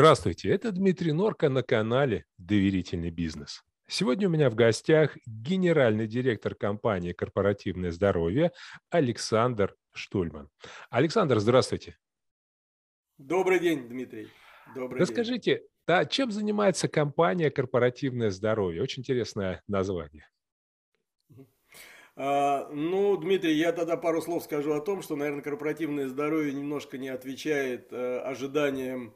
Здравствуйте, это Дмитрий Норка на канале «Доверительный бизнес». Сегодня у меня в гостях генеральный директор компании «Корпоративное здоровье» Александр Штульман. Александр, здравствуйте. Добрый день, Дмитрий. Добрый Расскажите, день. Да, чем занимается компания «Корпоративное здоровье»? Очень интересное название. А, ну, Дмитрий, я тогда пару слов скажу о том, что, наверное, корпоративное здоровье немножко не отвечает э, ожиданиям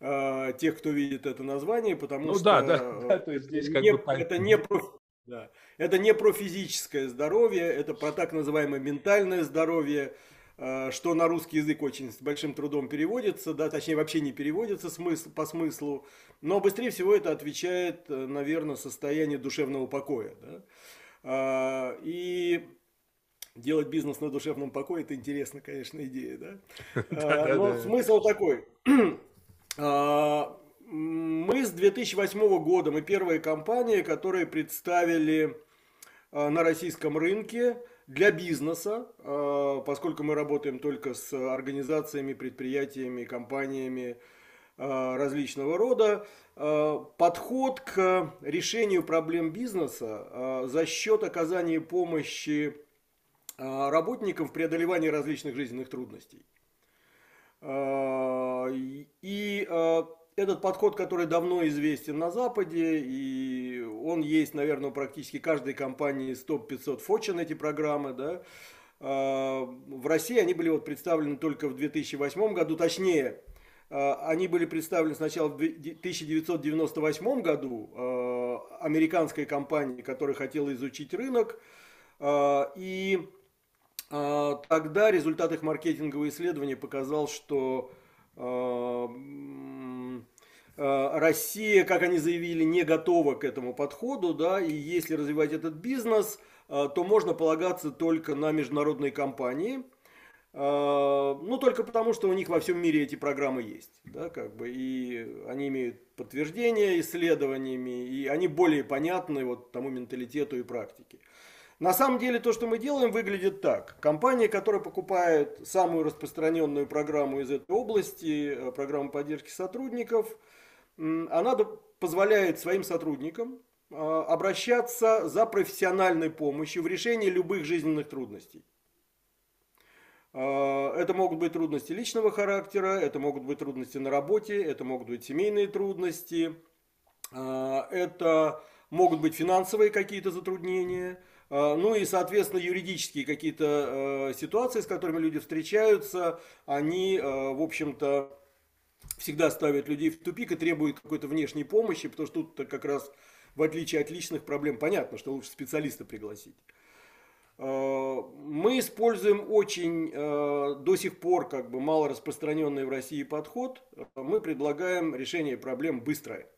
э, тех, кто видит это название, потому ну, что да, да, да, то есть здесь как не, бы... это не про, да, это не про физическое здоровье, это про так называемое ментальное здоровье, э, что на русский язык очень с большим трудом переводится, да, точнее вообще не переводится смысл, по смыслу, но быстрее всего это отвечает, э, наверное, состояние душевного покоя. Да? Э, и делать бизнес на душевном покое, это интересно, конечно, идея, да? Но смысл такой. А, мы с 2008 года, мы первая компания, которая представили а, на российском рынке для бизнеса, а, поскольку мы работаем только с организациями, предприятиями, компаниями различного рода, подход к решению проблем бизнеса за счет оказания помощи работникам в преодолевании различных жизненных трудностей. А, и а, этот подход, который давно известен на Западе, и он есть, наверное, у практически каждой компании с топ-500 Fortune эти программы, да, а, в России они были вот представлены только в 2008 году, точнее, они были представлены сначала в 1998 году американской компанией, которая хотела изучить рынок, и тогда результат их маркетингового исследования показал, что а, а, Россия, как они заявили, не готова к этому подходу, да, и если развивать этот бизнес, то можно полагаться только на международные компании, ну, только потому, что у них во всем мире эти программы есть, да, как бы, и они имеют подтверждение исследованиями, и они более понятны вот тому менталитету и практике. На самом деле то, что мы делаем, выглядит так. Компания, которая покупает самую распространенную программу из этой области, э, программу поддержки сотрудников, она позволяет своим сотрудникам э, обращаться за профессиональной помощью в решении любых жизненных трудностей. Э, это могут быть трудности личного характера, это могут быть трудности на работе, это могут быть семейные трудности, это могут быть финансовые какие-то затруднения – ну и, соответственно, юридические какие-то э, ситуации, с которыми люди встречаются, они, э, в общем-то, всегда ставят людей в тупик и требуют какой-то внешней помощи, потому что тут как раз, в отличие от личных проблем, понятно, что лучше специалиста пригласить. Э, мы используем очень до сих пор как бы мало распространенный в России подход. Мы предлагаем решение проблем быстрое.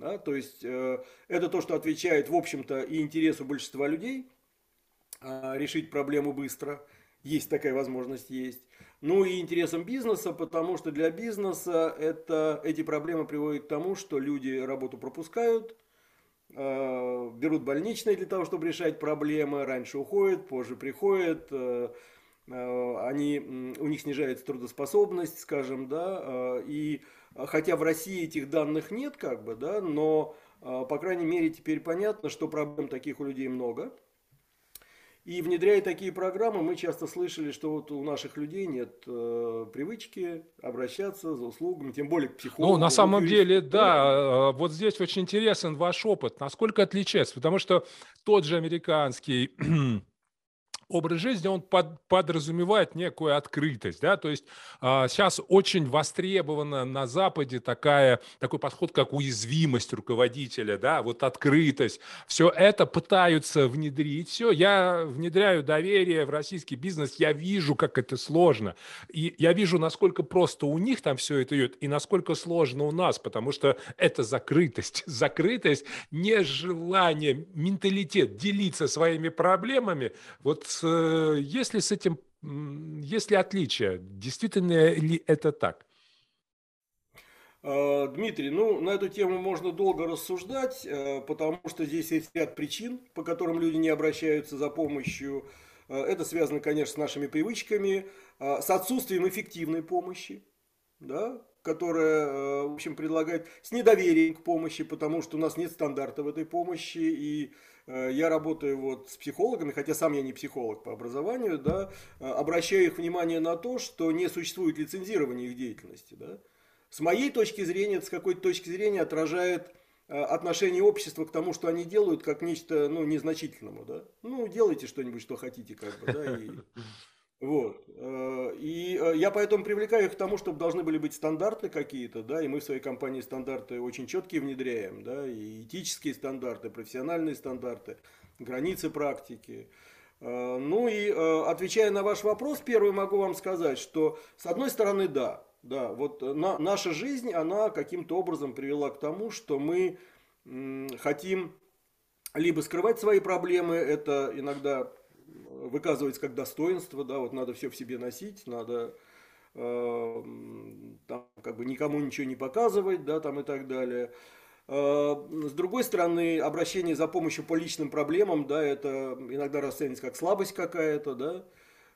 Да, то есть это то, что отвечает, в общем-то, и интересу большинства людей – а, решить проблему быстро. Есть такая возможность, есть. Ну и интересом бизнеса, потому что для бизнеса это, эти проблемы приводят к тому, что люди работу пропускают, а, берут больничные для того, чтобы решать проблемы, раньше уходят, позже приходят, а, они, у них снижается трудоспособность, скажем, да, и хотя в России этих данных нет, как бы, да, но, по крайней мере, теперь понятно, что проблем таких у людей много – и внедряя такие программы, мы часто слышали, что вот у наших людей нет э, привычки обращаться за услугами, тем более к психологу. Ну, на самом деле, да, э, вот здесь очень интересен ваш опыт. Насколько отличается? Потому что тот же американский образ жизни, он под, подразумевает некую открытость, да, то есть а, сейчас очень востребована на Западе такая, такой подход, как уязвимость руководителя, да, вот открытость, все это пытаются внедрить, все, я внедряю доверие в российский бизнес, я вижу, как это сложно, и я вижу, насколько просто у них там все это идет, и насколько сложно у нас, потому что это закрытость, закрытость, нежелание, менталитет делиться своими проблемами, вот есть ли с этим, есть ли отличия? Действительно ли это так? А, Дмитрий, ну на эту тему можно долго рассуждать, э, потому что здесь есть ряд причин, по которым люди не обращаются за помощью. Э, это связано, конечно, с нашими привычками, с отсутствием эффективной помощи. Да? которая, э, в общем, предлагает с недоверием к помощи, потому что у нас нет стандарта в этой помощи, и э, я работаю вот с психологами, хотя сам я не психолог по образованию, да, э, обращаю их внимание на то, что не существует лицензирования их деятельности, да. С моей точки зрения, с какой-то точки зрения отражает отношение общества к тому, что они делают, как нечто, ну, незначительному, да. Ну, делайте что-нибудь, что хотите, как бы, да, и вот. Э, и э, я поэтому привлекаю их к тому, чтобы должны были быть стандарты какие-то, да, и мы в своей компании стандарты очень четкие внедряем, да, и этические стандарты, профессиональные стандарты, границы практики. Э, ну и отвечая на ваш вопрос, первый могу вам сказать, что с одной стороны, да, да, вот на, наша жизнь, она каким-то образом привела к тому, что мы хотим либо скрывать свои проблемы, это иногда выказывается как достоинство, да, вот надо все в себе носить, надо э, там, как бы никому ничего не показывать, да, там и так далее. Э, с другой стороны, обращение за помощью по личным проблемам, да, это иногда расценивается как слабость какая-то, да.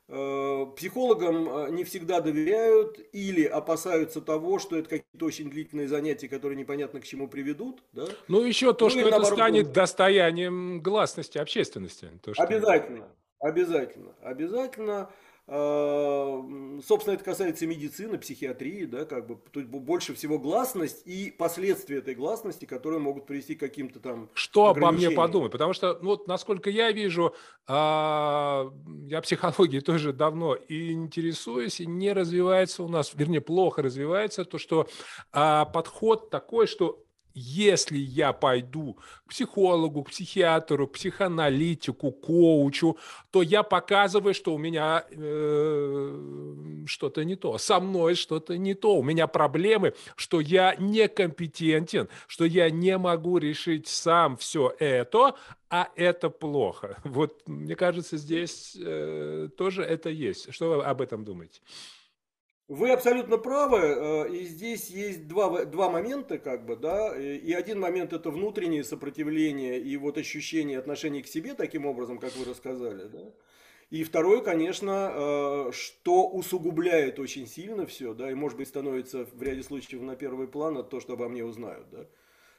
Э, психологам э, не всегда доверяют или опасаются того, что это какие-то очень длительные занятия, которые непонятно к чему приведут. Да? Ну, еще то, ну, что это наоборот, станет достоянием гласности общественности. То, что... Обязательно. Обязательно, обязательно. А, собственно, это касается медицины, психиатрии, да, как бы, тут больше всего гласность и последствия этой гласности, которые могут привести к каким-то там Что обо мне подумать? Потому что, ну, вот, насколько я вижу, а, я психологией тоже давно и интересуюсь, и не развивается у нас, вернее, плохо развивается то, что а, подход такой, что если я пойду к психологу, к психиатру, к психоаналитику, коучу, то я показываю, что у меня э, что-то не то, со мной что-то не то, у меня проблемы, что я некомпетентен, что я не могу решить сам все это, а это плохо. Вот мне кажется, здесь э, тоже это есть. Что вы об этом думаете? Вы абсолютно правы, э, и здесь есть два, два момента, как бы, да, и один момент это внутреннее сопротивление и вот ощущение отношения к себе таким образом, как вы рассказали, да. И второе, конечно, э, что усугубляет очень сильно все, да, и может быть становится в ряде случаев на первый план, это то, что обо мне узнают, да.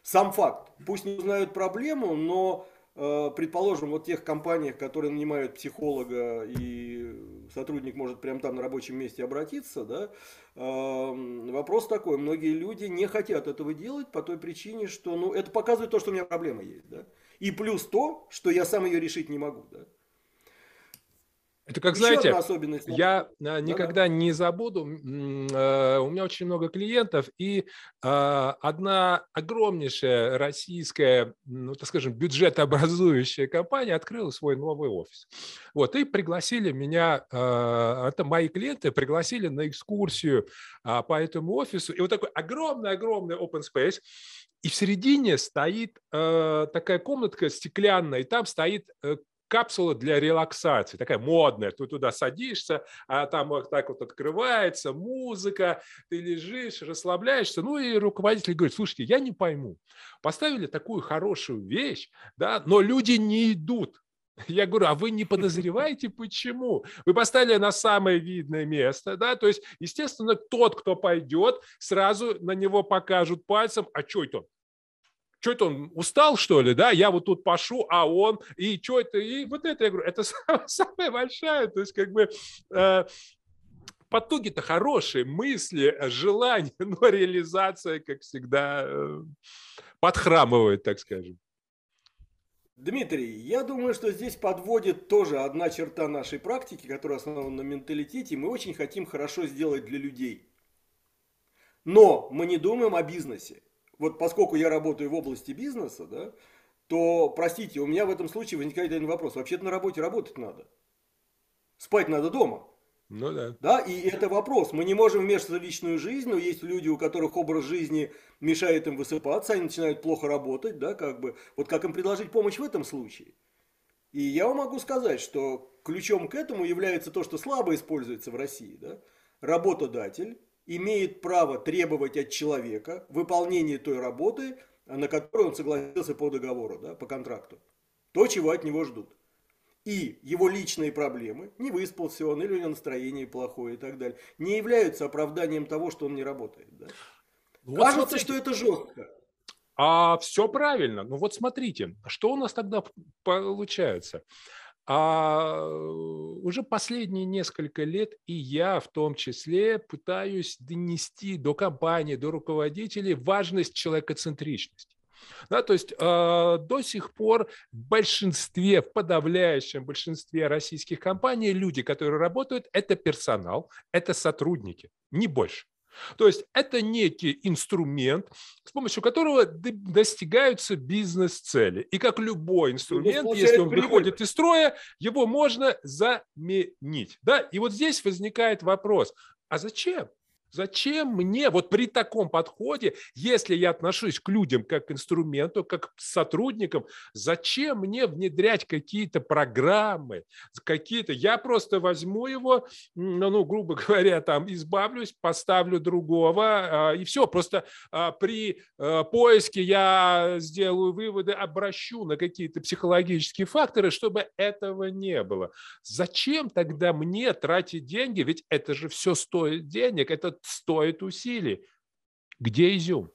Сам факт, пусть не узнают проблему, но Э, предположим, вот тех компаниях, которые нанимают психолога, и сотрудник может прямо там на рабочем месте обратиться, да, вопрос такой, многие люди не хотят этого делать по той причине, что, ну, это показывает то, что у меня проблема есть, да, и плюс то, что я сам ее решить не могу, да. Это как, Еще знаете, я э, никогда да, не забуду, э, у меня очень много клиентов, и э, одна огромнейшая российская, ну, так скажем, бюджетообразующая компания открыла свой новый офис. Вот, и пригласили меня, это мои клиенты, пригласили на экскурсию а, по этому офису, и вот такой огромный-огромный open space, и в середине стоит такая комнатка стеклянная, и там стоит капсула для релаксации, такая модная. Ты туда садишься, а там вот так вот открывается музыка, ты лежишь, расслабляешься. Ну и руководитель говорит, слушайте, я не пойму, поставили такую хорошую вещь, да, но люди не идут. Я говорю, а вы не подозреваете, почему? Вы поставили на самое видное место, да, то есть, естественно, тот, кто пойдет, сразу на него покажут пальцем, а что это что это он устал, что ли, да, я вот тут пошу, а он, и что это, и вот это, я говорю, это самая большая, то есть как бы э, потуги-то хорошие, мысли, желания, но реализация, как всегда, э, подхрамывает, так скажем. Дмитрий, я думаю, что здесь подводит тоже одна черта нашей практики, которая основана на менталитете. Мы очень хотим хорошо сделать для людей. Но мы не думаем о бизнесе вот поскольку я работаю в области бизнеса, да, то, простите, у меня в этом случае возникает один вопрос. Вообще-то на работе работать надо. Спать надо дома. Ну да. Да, и это вопрос. Мы не можем вмешиваться в личную жизнь, но есть люди, у которых образ жизни мешает им высыпаться, они начинают плохо работать, да, как бы. Вот как им предложить помощь в этом случае? И я вам могу сказать, что ключом к этому является то, что слабо используется в России, да. Работодатель имеет право требовать от человека выполнения той работы, на которую он согласился по договору, да, по контракту. То, чего от него ждут. и его личные проблемы, не выспался он, или у него настроение плохое и так далее, не являются оправданием того, что он не работает. Да? Вот Кажется, смотрите. что это жестко. А все правильно. Ну вот смотрите, что у нас тогда получается? А уже последние несколько лет и я в том числе пытаюсь донести до компании, до руководителей важность человекоцентричности. Да, то есть э, до сих пор в большинстве, в подавляющем большинстве российских компаний люди, которые работают, это персонал, это сотрудники, не больше. То есть это некий инструмент, с помощью которого достигаются бизнес-цели. И как любой инструмент, если он выходит из строя, его можно заменить. Да? И вот здесь возникает вопрос, а зачем? Зачем мне вот при таком подходе, если я отношусь к людям как к инструменту, как к сотрудникам, зачем мне внедрять какие-то программы, какие-то... Я просто возьму его, ну, ну грубо говоря, там избавлюсь, поставлю другого, а, и все. Просто а, при а, поиске я сделаю выводы, обращу на какие-то психологические факторы, чтобы этого не было. Зачем тогда мне тратить деньги? Ведь это же все стоит денег, это стоит усилий. Где изюм?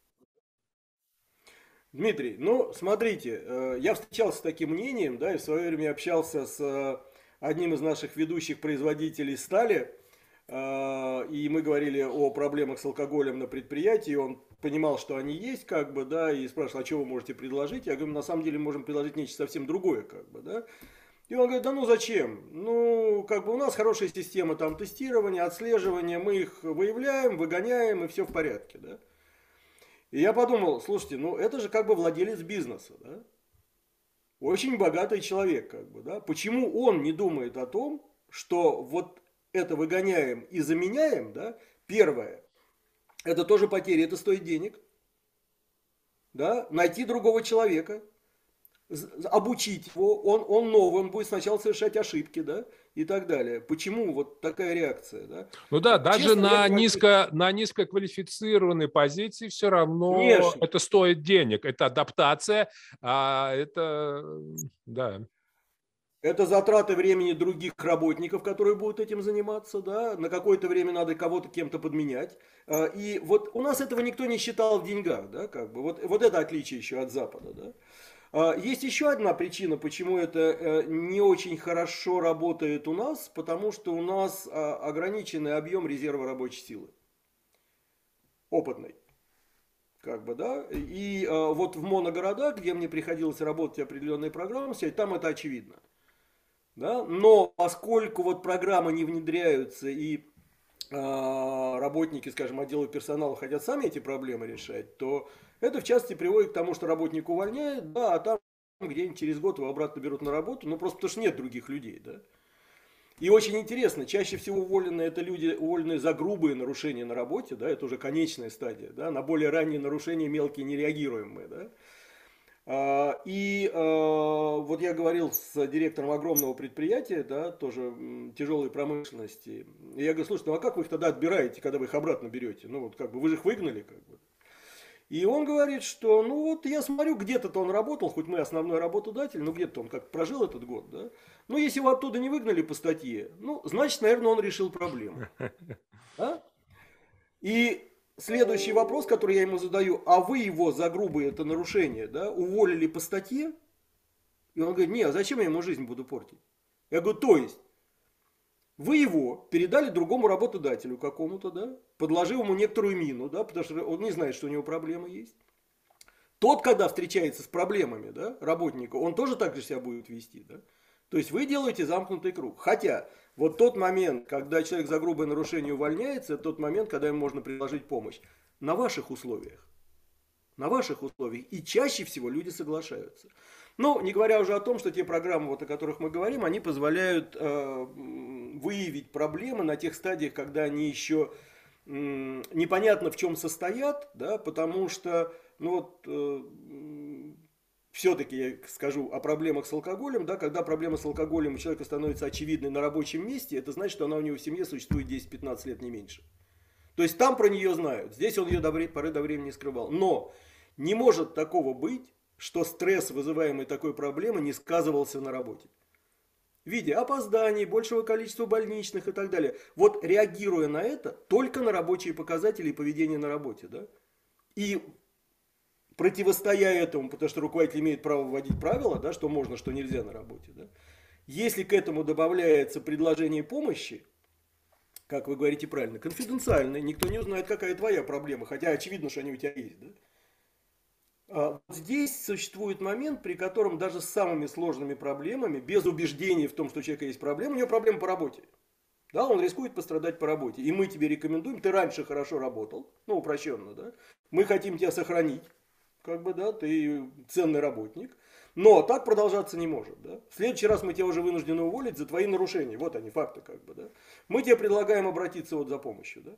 Дмитрий, ну, смотрите, э, я встречался с таким мнением, да, и в свое время общался с э, одним из наших ведущих производителей стали, э, и мы говорили о проблемах с алкоголем на предприятии, он понимал, что они есть, как бы, да, и спрашивал, а что вы можете предложить? Я говорю, на самом деле можем предложить нечто совсем другое, как бы, да. И он говорит, да ну зачем? Ну, как бы у нас хорошая система там тестирования, отслеживания, мы их выявляем, выгоняем, и все в порядке, да. И я подумал, слушайте, ну это же как бы владелец бизнеса, да. Очень богатый человек, как бы, да. Почему он не думает о том, что вот это выгоняем и заменяем, да, первое, это тоже потери, это стоит денег, да, найти другого человека, обучить его, он, он новый, он будет сначала совершать ошибки, да, и так далее. Почему вот такая реакция, да? Ну да, даже Честно, на, низко, на низкоквалифицированной позиции все равно Конечно. это стоит денег, это адаптация, а это, да. Это затраты времени других работников, которые будут этим заниматься, да, на какое-то время надо кого-то кем-то подменять. А, и вот у нас этого никто не считал в деньгах, да, как бы, вот, вот это отличие еще от Запада, да. А, есть еще одна причина, почему это э, не очень хорошо работает у нас, потому что у нас а, ограниченный объем резерва рабочей силы. Опытной. Как бы, да. И а, вот в моногородах, где мне приходилось работать определенные программы, там это очевидно. Да? Но поскольку вот программы не внедряются и работники, скажем, отдела персонала хотят сами эти проблемы решать, то это в частности приводит к тому, что работник увольняет, да, а там где-нибудь через год его обратно берут на работу, ну просто потому что нет других людей, да. И очень интересно, чаще всего уволенные это люди, уволенные за грубые нарушения на работе, да, это уже конечная стадия, да, на более ранние нарушения мелкие не реагируем да. А, и а, вот я говорил с директором огромного предприятия, да, тоже тяжелой промышленности. И я говорю, слушай, ну а как вы их тогда отбираете, когда вы их обратно берете? Ну вот как бы вы же их выгнали, как бы. И он говорит, что ну вот я смотрю, где-то он работал, хоть мы основной работодатель, но где-то он как прожил этот год, да. Ну если его оттуда не выгнали по статье, ну значит, наверное, он решил проблему. А? И следующий вопрос, который я ему задаю, а вы его за грубое это нарушение, да, уволили по статье? И он говорит, не, а зачем я ему жизнь буду портить? Я говорю, то есть, вы его передали другому работодателю какому-то, да, подложив ему некоторую мину, да, потому что он не знает, что у него проблемы есть. Тот, когда встречается с проблемами, да, работника, он тоже так же себя будет вести, да. То есть вы делаете замкнутый круг. Хотя вот тот момент, когда человек за грубое нарушение увольняется, тот момент, когда ему можно предложить помощь. На ваших условиях. На ваших условиях. И чаще всего люди соглашаются. Ну, не говоря уже о том, что те программы, вот, о которых мы говорим, они позволяют э, выявить проблемы на тех стадиях, когда они еще непонятно в чем состоят, да, потому что, ну вот, э, все-таки я скажу о проблемах с алкоголем, да, когда проблема с алкоголем у человека становится очевидной на рабочем месте, это значит, что она у него в семье существует 10-15 лет, не меньше. То есть там про нее знают, здесь он ее до поры до времени скрывал. Но не может такого быть, что стресс, вызываемый такой проблемой, не сказывался на работе. в виде опозданий, большего количества больничных и так далее. Вот реагируя на это, только на рабочие показатели и поведение на работе, да, и противостоя этому, потому что руководитель имеет право вводить правила, да, что можно, что нельзя на работе, да, если к этому добавляется предложение помощи, как вы говорите правильно, конфиденциальной, никто не узнает, какая твоя проблема, хотя очевидно, что они у тебя есть, да, а здесь существует момент, при котором даже с самыми сложными проблемами, без убеждений в том, что у человека есть проблема, у него проблема по работе. Да, он рискует пострадать по работе. И мы тебе рекомендуем, ты раньше хорошо работал, ну, упрощенно, да. Мы хотим тебя сохранить, как бы, да, ты ценный работник. Но так продолжаться не может, да. В следующий раз мы тебя уже вынуждены уволить за твои нарушения. Вот они, факты, как бы, да. Мы тебе предлагаем обратиться вот за помощью, да.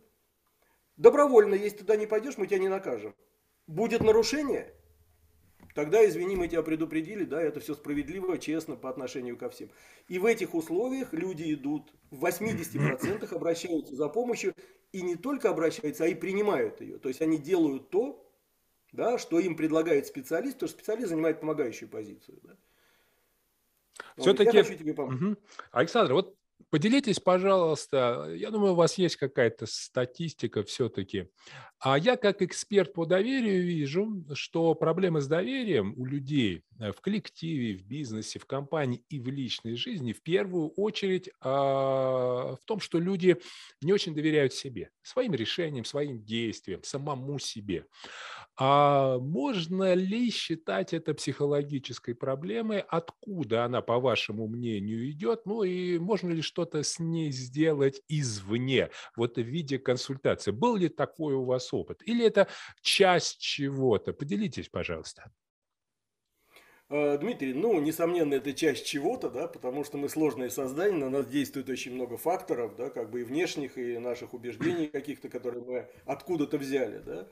Добровольно, если туда не пойдешь, мы тебя не накажем. Будет нарушение, Тогда, извини, мы тебя предупредили, да, это все справедливо, честно по отношению ко всем. И в этих условиях люди идут, в 80% обращаются за помощью, и не только обращаются, а и принимают ее. То есть они делают то, да, что им предлагает специалист, потому что специалист занимает помогающую позицию. Да. Все-таки, угу. Александр, вот Поделитесь, пожалуйста, я думаю, у вас есть какая-то статистика все-таки. А я как эксперт по доверию вижу, что проблемы с доверием у людей э, в коллективе, в бизнесе, в компании и в личной жизни в первую очередь а, в том, что люди не очень доверяют себе, своим решениям, своим действиям, самому себе. А можно ли считать это психологической проблемой? Откуда она, по вашему мнению, идет? Ну и можно ли что-то с ней сделать извне, вот в виде консультации? Был ли такой у вас опыт? Или это часть чего-то? Поделитесь, пожалуйста. А, Дмитрий, ну, несомненно, это часть чего-то, да, потому что мы сложное создание, на нас действует очень много факторов, да, как бы и внешних, и наших убеждений каких-то, которые мы откуда-то взяли, да.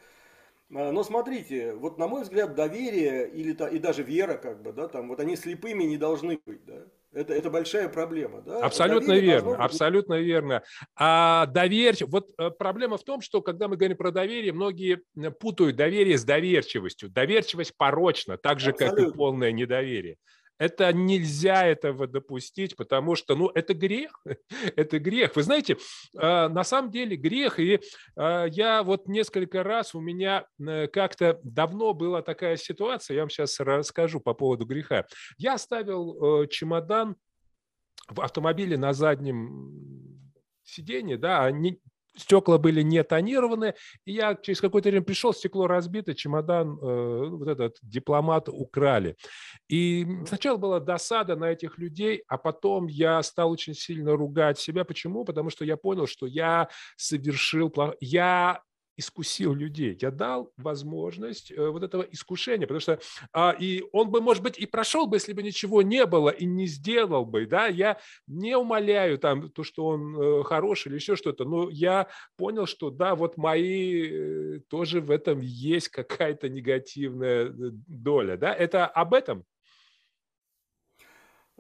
А, но смотрите, вот на мой взгляд, доверие или и даже вера, как бы, да, там, вот они слепыми не должны быть, да. Это, это большая проблема, да? Абсолютно доверие верно, быть... абсолютно верно. А доверие, вот э, проблема в том, что когда мы говорим про доверие, многие путают доверие с доверчивостью. Доверчивость порочна, так же, Абсолютно. как и полное недоверие. Это нельзя этого допустить, потому что, ну, это грех, это грех. Вы знаете, а, на самом деле грех, и а, я вот несколько раз, у меня э, как-то давно была такая ситуация, я вам сейчас расскажу по поводу греха. Я оставил э, чемодан в автомобиле на заднем сиденье, да, а стекла были не тонированы, и я через какое-то время пришел, стекло разбито, чемодан, э, вот этот дипломат украли. И сначала была досада на этих людей, а потом я стал очень сильно ругать себя. Почему? Потому что я понял, что я совершил, я искусил людей, я дал возможность э, вот этого искушения, потому что а, и он бы, может быть, и прошел бы, если бы ничего не было и не сделал бы, да, я не умоляю там то, что он э, хороший или еще что-то, но я понял, что да, вот мои э, тоже в этом есть какая-то негативная доля, да, это об этом?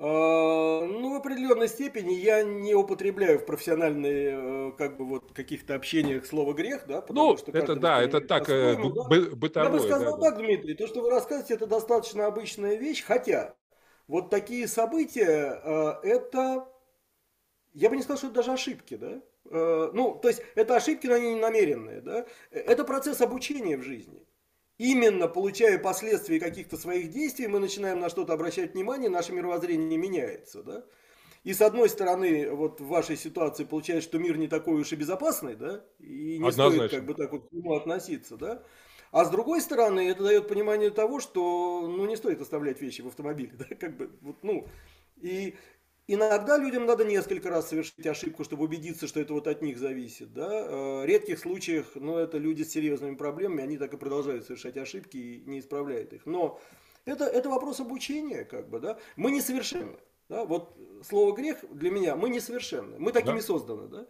А, ну, в определенной степени я не употребляю в профессиональной, э, как бы вот каких-то общениях слово грех, да, потому ну, что это да, это так э, да? бытовое. Я бы сказал да, так, да. Дмитрий, то, что вы рассказываете, это достаточно обычная вещь, хотя вот такие события, э, это, я бы не сказал, что это даже ошибки, да, ну, то есть это ошибки, но они не намеренные, да, это процесс обучения в жизни именно получая последствия каких-то своих действий, мы начинаем на что-то обращать внимание, наше мировоззрение меняется. Да? И с одной стороны, вот в вашей ситуации получается, что мир не такой уж и безопасный, да, и не Однозначно. стоит как бы так вот к нему относиться, да. А с другой стороны, это дает понимание того, что ну, не стоит оставлять вещи в автомобиле, да, как бы, вот, ну, и Иногда людям надо несколько раз совершить ошибку, чтобы убедиться, что это вот от них зависит. Да? Э, в редких случаях, ну, это люди с серьезными проблемами, они так и продолжают совершать ошибки и не исправляют их. Но это, это вопрос обучения, как бы, да. Мы несовершенны. Да? Вот слово грех для меня, мы несовершенны. Мы такими да. созданы, да.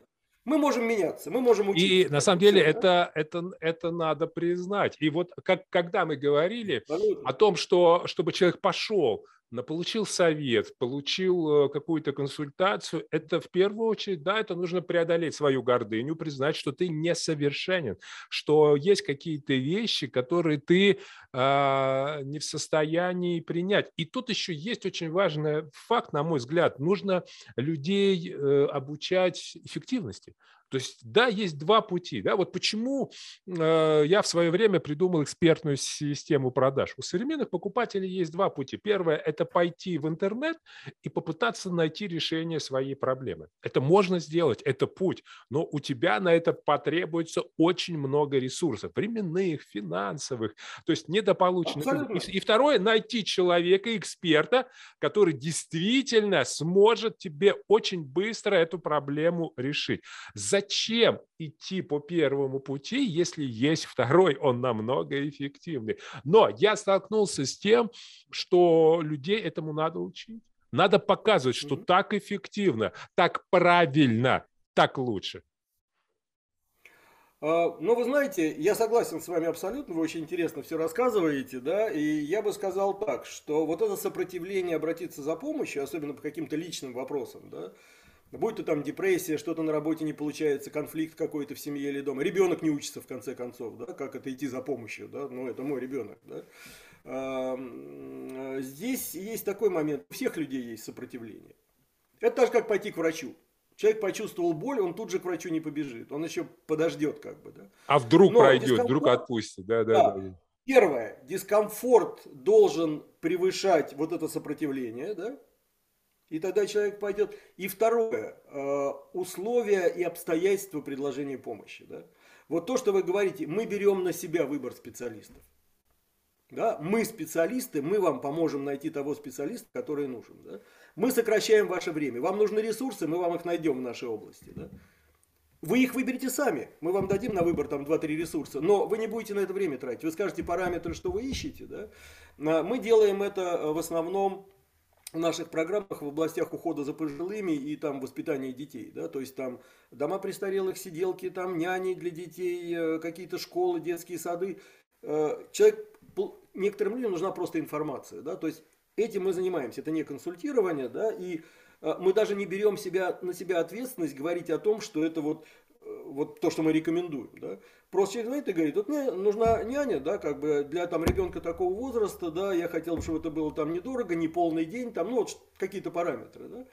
Мы можем меняться, мы можем учиться. И на самом деле это, это, это надо признать. И вот как, когда мы говорили Абсолютно. о том, что чтобы человек пошел но получил совет, получил э, какую-то консультацию, это в первую очередь, да, это нужно преодолеть свою гордыню, признать, что ты несовершенен, что есть какие-то вещи, которые ты э, не в состоянии принять. И тут еще есть очень важный факт, на мой взгляд, нужно людей э, обучать эффективности. То есть, да, есть два пути. Да? Вот почему э, я в свое время придумал экспертную систему продаж. У современных покупателей есть два пути. Первое – это пойти в интернет и попытаться найти решение своей проблемы. Это можно сделать, это путь, но у тебя на это потребуется очень много ресурсов, временных, финансовых, то есть недополученных. И, и второе – найти человека, эксперта, который действительно сможет тебе очень быстро эту проблему решить. За зачем идти по первому пути, если есть второй, он намного эффективнее. Но я столкнулся с тем, что людей этому надо учить. Надо показывать, что mm-hmm. так эффективно, так правильно, так лучше. А, ну, вы знаете, я согласен с вами абсолютно, вы очень интересно все рассказываете, да, и я бы сказал так, что вот это сопротивление обратиться за помощью, особенно по каким-то личным вопросам, да, Будь то там депрессия, что-то на работе не получается, конфликт какой-то в семье или дома. Ребенок не учится в конце концов, да, как это идти за помощью, да, ну это мой ребенок, да. Здесь есть такой момент, у всех людей есть сопротивление. Это так же, как пойти к врачу. Человек почувствовал боль, он тут же к врачу не побежит, он еще подождет как бы, да. А вдруг Но пройдет, вдруг отпустит, да, да, да. Первое, дискомфорт должен превышать вот это сопротивление, да, и тогда человек пойдет. И второе, э, условия и обстоятельства предложения помощи. Да? Вот то, что вы говорите, мы берем на себя выбор специалистов. Да? Мы специалисты, мы вам поможем найти того специалиста, который нужен. Да? Мы сокращаем ваше время. Вам нужны ресурсы, мы вам их найдем в нашей области. Да? Вы их выберете сами. Мы вам дадим на выбор там 2-3 ресурса, но вы не будете на это время тратить. Вы скажете параметры, что вы ищете. Да? А мы делаем это э, в основном в наших программах в областях ухода за пожилыми и там воспитания детей, да, то есть там дома престарелых, сиделки, там няни для детей, э, какие-то школы, детские сады. Э, человек, некоторым людям нужна просто информация, да, то есть этим мы занимаемся, это не консультирование, да, и э, мы даже не берем себя, на себя ответственность говорить о том, что это вот вот то, что мы рекомендуем, да. Просто звонит и говорит, вот мне нужна няня, да, как бы для там ребенка такого возраста, да, я хотел, чтобы это было там недорого, не полный день, там, ну, вот какие-то параметры, да.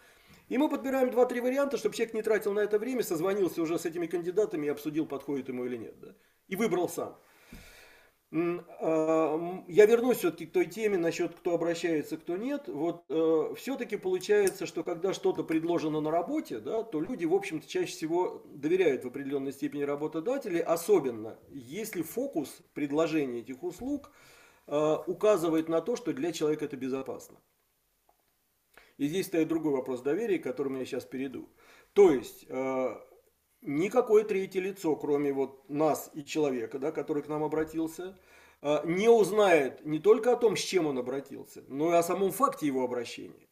И мы подбираем 2-3 варианта, чтобы человек не тратил на это время, созвонился уже с этими кандидатами и обсудил, подходит ему или нет, да. И выбрал сам. А, я вернусь все-таки к той теме насчет кто обращается, кто нет. Вот э, все-таки получается, что когда что-то предложено на работе, да, то люди, в общем-то, чаще всего доверяют в определенной степени работодателей, особенно если фокус предложения этих услуг э, указывает на то, что для человека это безопасно. И здесь стоит другой вопрос доверия, к которому я сейчас перейду. То есть э, никакое третье лицо, кроме вот нас и человека, да, который к нам обратился, а, не узнает не только о том, с чем он обратился, но и о самом факте его обращения.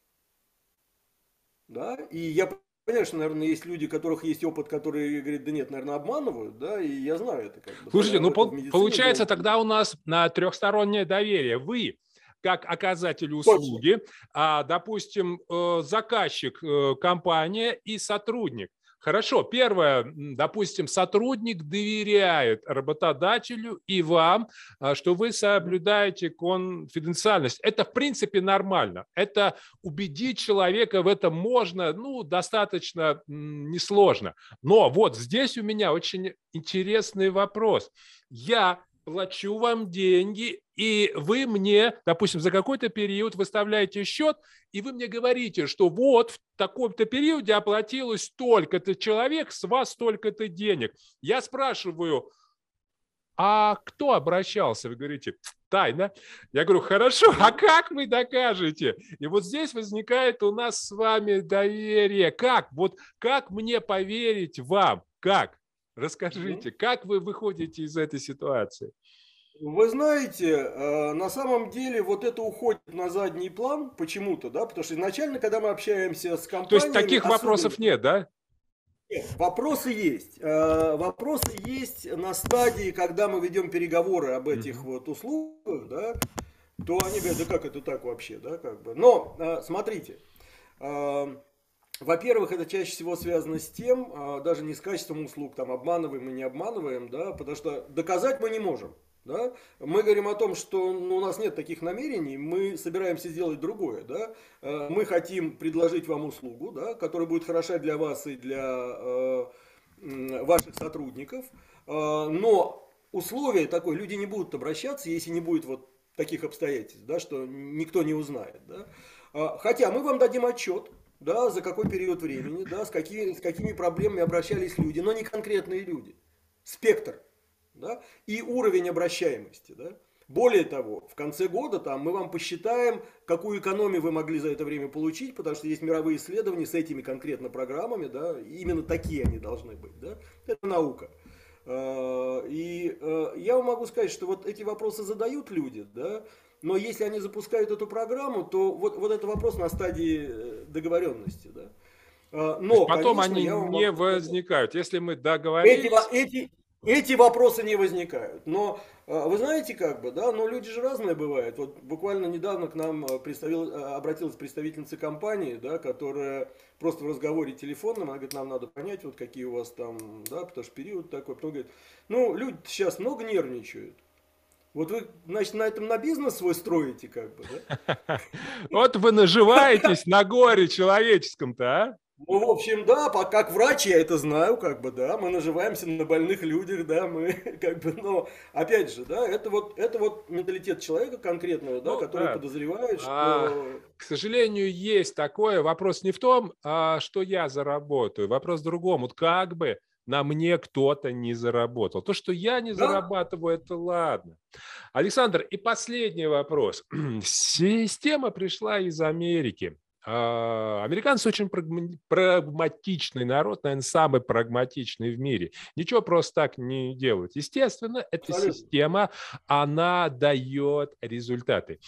Да? И я понимаю, что, наверное, есть люди, у которых есть опыт, которые говорят, да нет, наверное, обманывают, да, и я знаю это. Как бы, Слушайте, ну по- получается было... тогда у нас на трехстороннее доверие. Вы как оказатель услуги, а, допустим, э, заказчик, э, компания и сотрудник. Хорошо, первое, допустим, сотрудник доверяет работодателю и вам, а, что вы соблюдаете конфиденциальность. Это, в принципе, нормально. Это убедить человека в этом можно, ну, достаточно несложно. Но вот здесь у меня очень интересный вопрос. Я плачу вам деньги, и вы мне, допустим, за какой-то период выставляете счет, и вы мне говорите, что вот в таком-то периоде оплатилось столько-то человек, с вас столько-то денег. Я спрашиваю, а кто обращался? Вы говорите, тайна. Я говорю, хорошо, а как вы докажете? И вот здесь возникает у нас с вами доверие. Как? Вот как мне поверить вам? Как? Расскажите, как вы выходите из этой ситуации? Вы знаете, э, на самом деле вот это уходит на задний план почему-то, да, потому что изначально, когда мы общаемся с компанией... То есть таких особенно... вопросов нет, да? Нет, вопросы есть. Э, вопросы есть на стадии, когда мы ведем переговоры об этих вот услугах, да, то они говорят, да как это так вообще, да, как бы. Но, э, смотрите, во-первых, это чаще всего связано с тем, э, даже не с качеством услуг, там, обманываем и не обманываем, да, потому что доказать мы не можем. Да? Мы говорим о том, что ну, у нас нет таких намерений, мы собираемся сделать другое. Да? Мы хотим предложить вам услугу, да, которая будет хороша для вас и для э, ваших сотрудников, э, но условие такое, люди не будут обращаться, если не будет вот таких обстоятельств, да, что никто не узнает. Да. А, хотя мы вам дадим отчет, да, за какой период времени, да, с, какими, с какими проблемами обращались люди, но не конкретные люди. Спектр да, и уровень обращаемости. Да. Более того, в конце года там, мы вам посчитаем, какую экономию вы могли за это время получить, потому что есть мировые исследования с этими конкретно программами, да, именно такие они должны быть. Да. Это наука. Э, и э, я вам могу сказать, что вот эти вопросы задают люди, да, но если они запускают эту программу, то вот, вот это вопрос на стадии э, договоренности. Да. Но, потом конечно, они не могу... возникают. Если мы договорились... Эти, эти, эти вопросы не возникают. Но а, вы знаете, как бы, да, но люди же разные бывают. Вот буквально недавно к нам а, представил, а, обратилась представительница компании, да, которая просто в разговоре телефонном, она говорит, нам надо понять, вот какие у вас там, да, потому что период такой. Потом говорит, ну, люди сейчас много нервничают. Вот вы, значит, на этом на бизнес свой строите, как бы, да? Вот вы наживаетесь на горе человеческом-то, а? Ну, в общем, да, как врач я это знаю, как бы, да, мы наживаемся на больных людях, да, мы, как бы, но, опять же, да, это вот, это вот менталитет человека конкретного, да, ну, который да. подозревает, что... А, к сожалению, есть такое. Вопрос не в том, а, что я заработаю, вопрос в другом. Вот как бы на мне кто-то не заработал. То, что я не да? зарабатываю, это ладно. Александр, и последний вопрос. Система пришла из Америки. А, американцы очень прагматичный народ, наверное, самый прагматичный в мире. Ничего просто так не делают. Естественно, эта система, она дает результаты.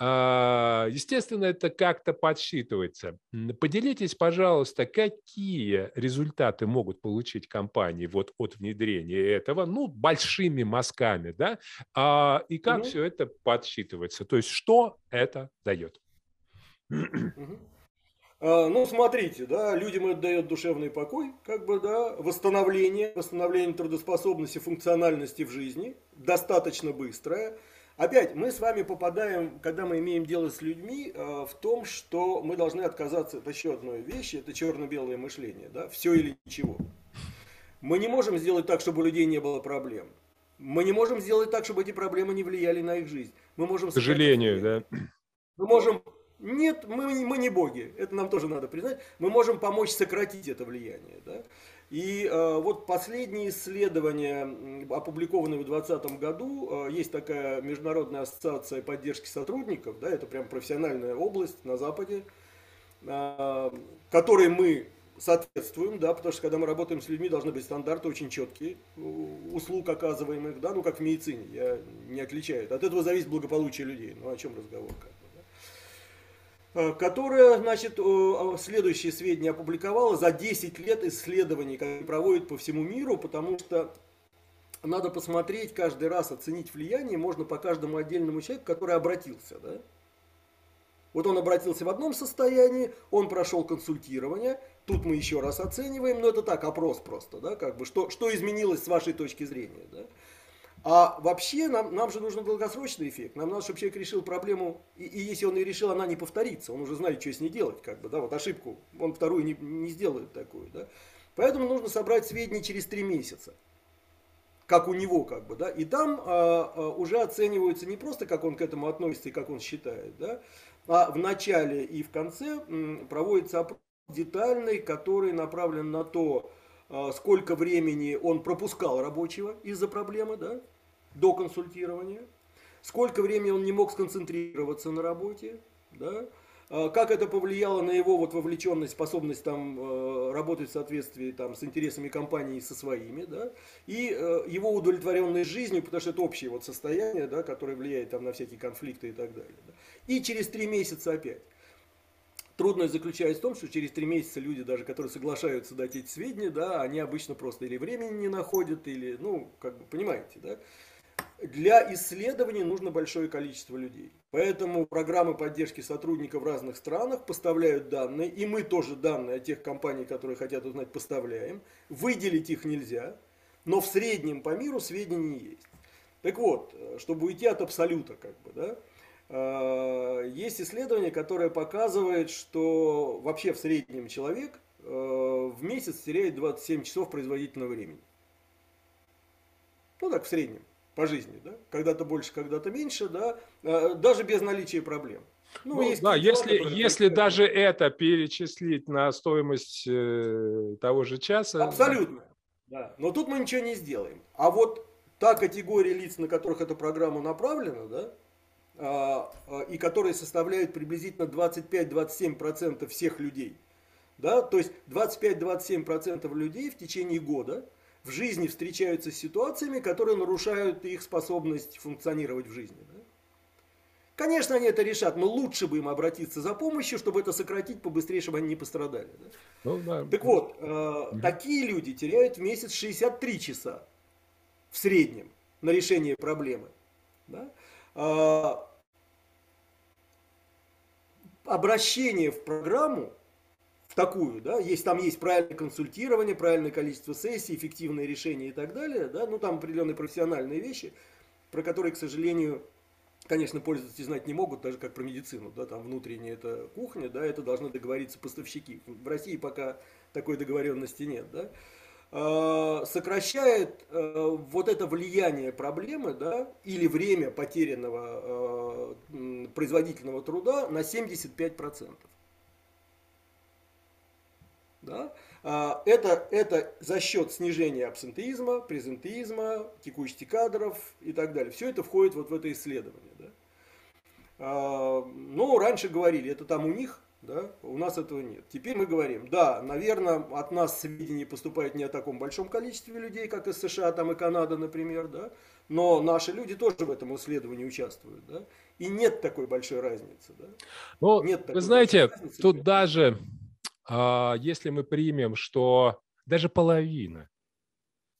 А, естественно, это как-то подсчитывается. Поделитесь, пожалуйста, какие результаты могут получить компании вот от внедрения этого, ну, большими мазками, да, а, и как угу. все это подсчитывается, то есть что это дает. А, ну, смотрите, да, людям это дает душевный покой, как бы, да, восстановление, восстановление трудоспособности, функциональности в жизни, достаточно быстрое. Опять, мы с вами попадаем, когда мы имеем дело с людьми, а, в том, что мы должны отказаться от еще одной вещи, это черно-белое мышление, да, все или ничего. Мы не можем сделать так, чтобы у людей не было проблем. Мы не можем сделать так, чтобы эти проблемы не влияли на их жизнь. Мы можем... К сожалению, да. Мы можем нет, мы, мы не боги, это нам тоже надо признать. Мы можем помочь сократить это влияние. Да? И э, вот последние исследования, опубликованные в 2020 году, э, есть такая международная ассоциация поддержки сотрудников, да, это прям профессиональная область на Западе, э, которой мы соответствуем, да, потому что когда мы работаем с людьми, должны быть стандарты очень четкие, услуг оказываемых, да, ну как в медицине, я не отличаю. От этого зависит благополучие людей, ну о чем разговор как бы. Э, которая, значит, следующие сведения опубликовала за 10 лет исследований, которые проводят по всему миру, потому что надо посмотреть каждый раз, оценить влияние можно по каждому отдельному человеку, который обратился. Да? Вот он обратился в одном состоянии, он прошел консультирование, тут мы еще раз оцениваем, но это так, опрос просто, да, как бы, что, что изменилось с вашей точки зрения. Да? А вообще нам, нам же нужен долгосрочный эффект. Нам надо, чтобы человек решил проблему, и, и если он ее решил, она не повторится. Он уже знает, что с ней делать, как бы, да, вот ошибку, он вторую не, не сделает такую, да. Поэтому нужно собрать сведения через три месяца, как у него, как бы, да, и там а, а, уже оценивается не просто, как он к этому относится и как он считает, да, а в начале и в конце м, проводится опрос детальный, который направлен на то, сколько времени он пропускал рабочего из-за проблемы, да, до консультирования, сколько времени он не мог сконцентрироваться на работе, да, а, как это повлияло на его вот вовлеченность, способность там а, работать в соответствии там с интересами компании и со своими, да, и его удовлетворенность жизнью, потому что это общее вот состояние, да, которое влияет там на всякие конфликты и так далее. Да. И через три месяца опять. Трудность заключается в том, что через три месяца люди, даже которые соглашаются дать эти сведения, да, они обычно просто или времени не находят, или, ну, как бы, понимаете, да. для исследований нужно большое количество людей. Поэтому программы поддержки сотрудников в разных странах поставляют данные, и мы тоже данные о тех компаниях, которые хотят узнать, поставляем. Выделить их нельзя, но в среднем по миру сведения есть. Так вот, чтобы уйти от абсолюта, как бы, да, э, есть исследование, которое показывает, что вообще в среднем человек э, в месяц теряет 27 часов производительного времени. Ну так, в среднем по жизни, да? Когда-то больше, когда-то меньше, да? Э, даже без наличия проблем. Ну, ну есть да, если, если даже это перечислить на стоимость э, того же часа. Абсолютно. Да. Но тут мы ничего не сделаем. А вот та категория лиц, на которых эта программа направлена, да, и которые составляют приблизительно 25-27% всех людей, да, то есть 25-27% людей в течение года – в жизни встречаются с ситуациями, которые нарушают их способность функционировать в жизни. Да? Конечно, они это решат, но лучше бы им обратиться за помощью, чтобы это сократить побыстрее, чтобы они не пострадали. Да? Ну, да. Так вот, э, угу. такие люди теряют в месяц 63 часа в среднем на решение проблемы. Да? Э, обращение в программу такую, да, есть, там есть правильное консультирование, правильное количество сессий, эффективные решения и так далее, да, ну там определенные профессиональные вещи, про которые, к сожалению, конечно, пользователи знать не могут, даже как про медицину, да, там внутренняя это кухня, да, это должны договориться поставщики. В России пока такой договоренности нет, да. А, сокращает э, вот это влияние проблемы, да, или время потерянного э, производительного труда на 75%. Да? А, это, это за счет снижения абсентеизма, презентеизма, текучести кадров и так далее. Все это входит вот в это исследование. Да? А, ну, раньше говорили, это там у них, да? у нас этого нет. Теперь мы говорим, да, наверное, от нас сведения поступают не о таком большом количестве людей, как из США там и Канада, например, да? но наши люди тоже в этом исследовании участвуют. Да? И нет такой большой разницы. Да? Ну, нет вы знаете, тут даже а если мы примем, что даже половина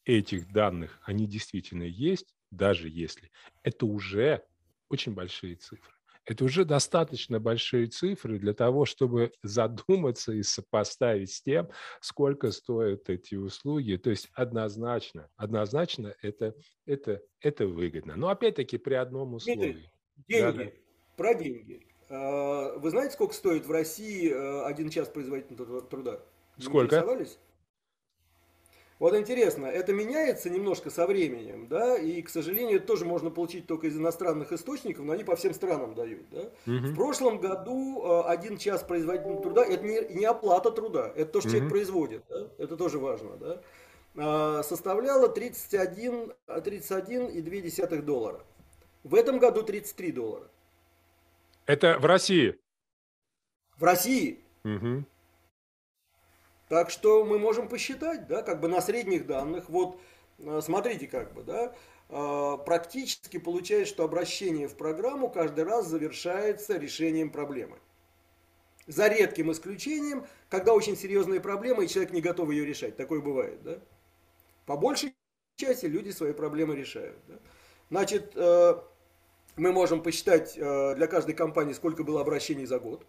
этих данных, они действительно есть, даже если, это уже очень большие цифры. Это уже достаточно большие цифры для того, чтобы задуматься и сопоставить с тем, сколько стоят эти услуги. То есть однозначно, однозначно это, это, это выгодно. Но опять-таки при одном условии. Деньги, да, да. про деньги. А, вы знаете, сколько стоит в России э, один час производительного труда? Сколько? Вот интересно, это меняется немножко со временем, да, и, к сожалению, это тоже можно получить только из иностранных источников, но они по всем странам дают, да. Угу. В прошлом году э, один час производительного труда, это не, не оплата труда, это то, что угу. человек производит, да? это тоже важно, да, а, составляло 31, 31,2 доллара. В этом году 33 доллара. Это в России? В России. Угу. Так что мы можем посчитать, да, как бы на средних данных. Вот э, смотрите, как бы, да, э, практически получается, что обращение в программу каждый раз завершается решением проблемы. За редким исключением, когда очень серьезная проблема, и человек не готов ее решать. Такое бывает, да? По большей части люди свои проблемы решают. Да? Значит, э, мы можем посчитать для каждой компании, сколько было обращений за год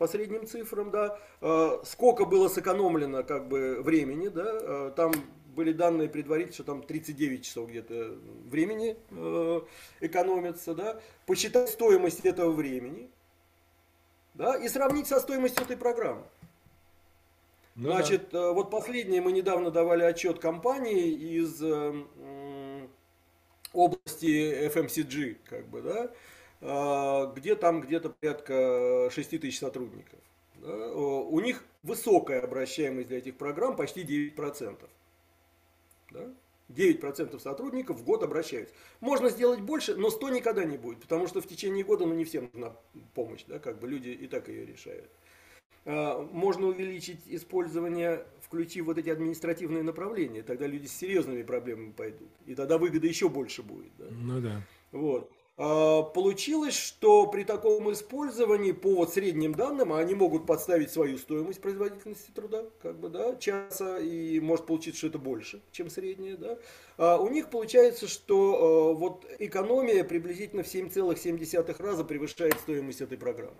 по средним цифрам, да, э, сколько было сэкономлено как бы времени, да, э, там были данные предварительно, что там 39 часов где-то времени экономится, да, посчитать стоимость этого времени, да, и сравнить со стоимостью этой программы. Ну, Значит, да. вот последнее мы недавно давали отчет компании из области FMCG, как бы, да, а, где там где-то порядка 6 тысяч сотрудников. Да, у них высокая обращаемость для этих программ, почти 9%. Да? 9% сотрудников в год обращаются. Можно сделать больше, но 100 никогда не будет, потому что в течение года ну, не всем нужна помощь, да, как бы люди и так ее решают. А, можно увеличить использование, включив вот эти административные направления, тогда люди с серьезными проблемами пойдут. И тогда выгода еще больше будет. Да? Ну да. Вот. А, получилось, что при таком использовании по вот средним данным они могут подставить свою стоимость производительности труда, как бы, да, часа, и может получиться, что это больше, чем средняя, да. А у них получается, что а, вот экономия приблизительно в 7,7 раза превышает стоимость этой программы.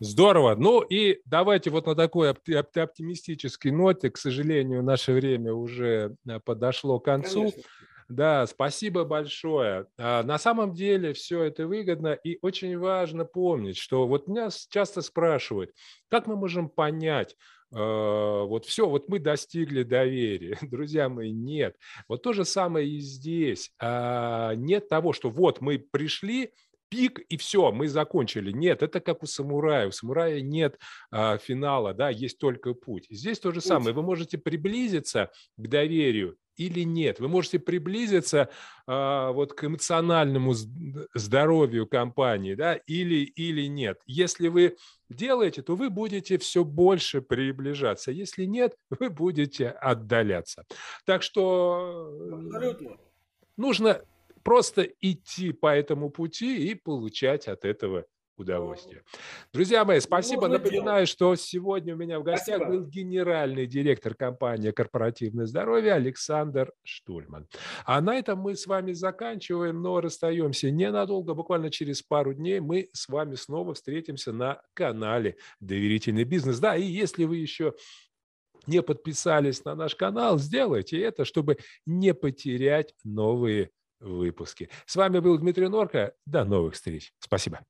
Здорово. Ну и давайте вот на такой оптимистической ноте, к сожалению, наше время уже э, подошло к концу. Конечно. Да, спасибо большое. А, на самом деле все это выгодно и очень важно помнить, что вот меня часто спрашивают, как мы можем понять, а, вот все, вот мы достигли доверия. Друзья мои, нет. Вот то же самое и здесь. А, нет того, что вот мы пришли, пик, и все, мы закончили. Нет, это как у самурая. У самурая нет а, финала, да, есть только путь. Здесь то же самое. Вы можете приблизиться к доверию или нет. Вы можете приблизиться а, вот к эмоциональному здоровью компании, да, или, или нет. Если вы делаете, то вы будете все больше приближаться. Если нет, вы будете отдаляться. Так что Абсолютно. нужно просто идти по этому пути и получать от этого удовольствие. Друзья мои, спасибо. Напоминаю, что сегодня у меня в гостях спасибо. был генеральный директор компании «Корпоративное здоровье» Александр Штульман. А на этом мы с вами заканчиваем, но расстаемся ненадолго. Буквально через пару дней мы с вами снова встретимся на канале «Доверительный бизнес». Да, и если вы еще не подписались на наш канал, сделайте это, чтобы не потерять новые выпуске. С вами был Дмитрий Норка. До новых встреч. Спасибо.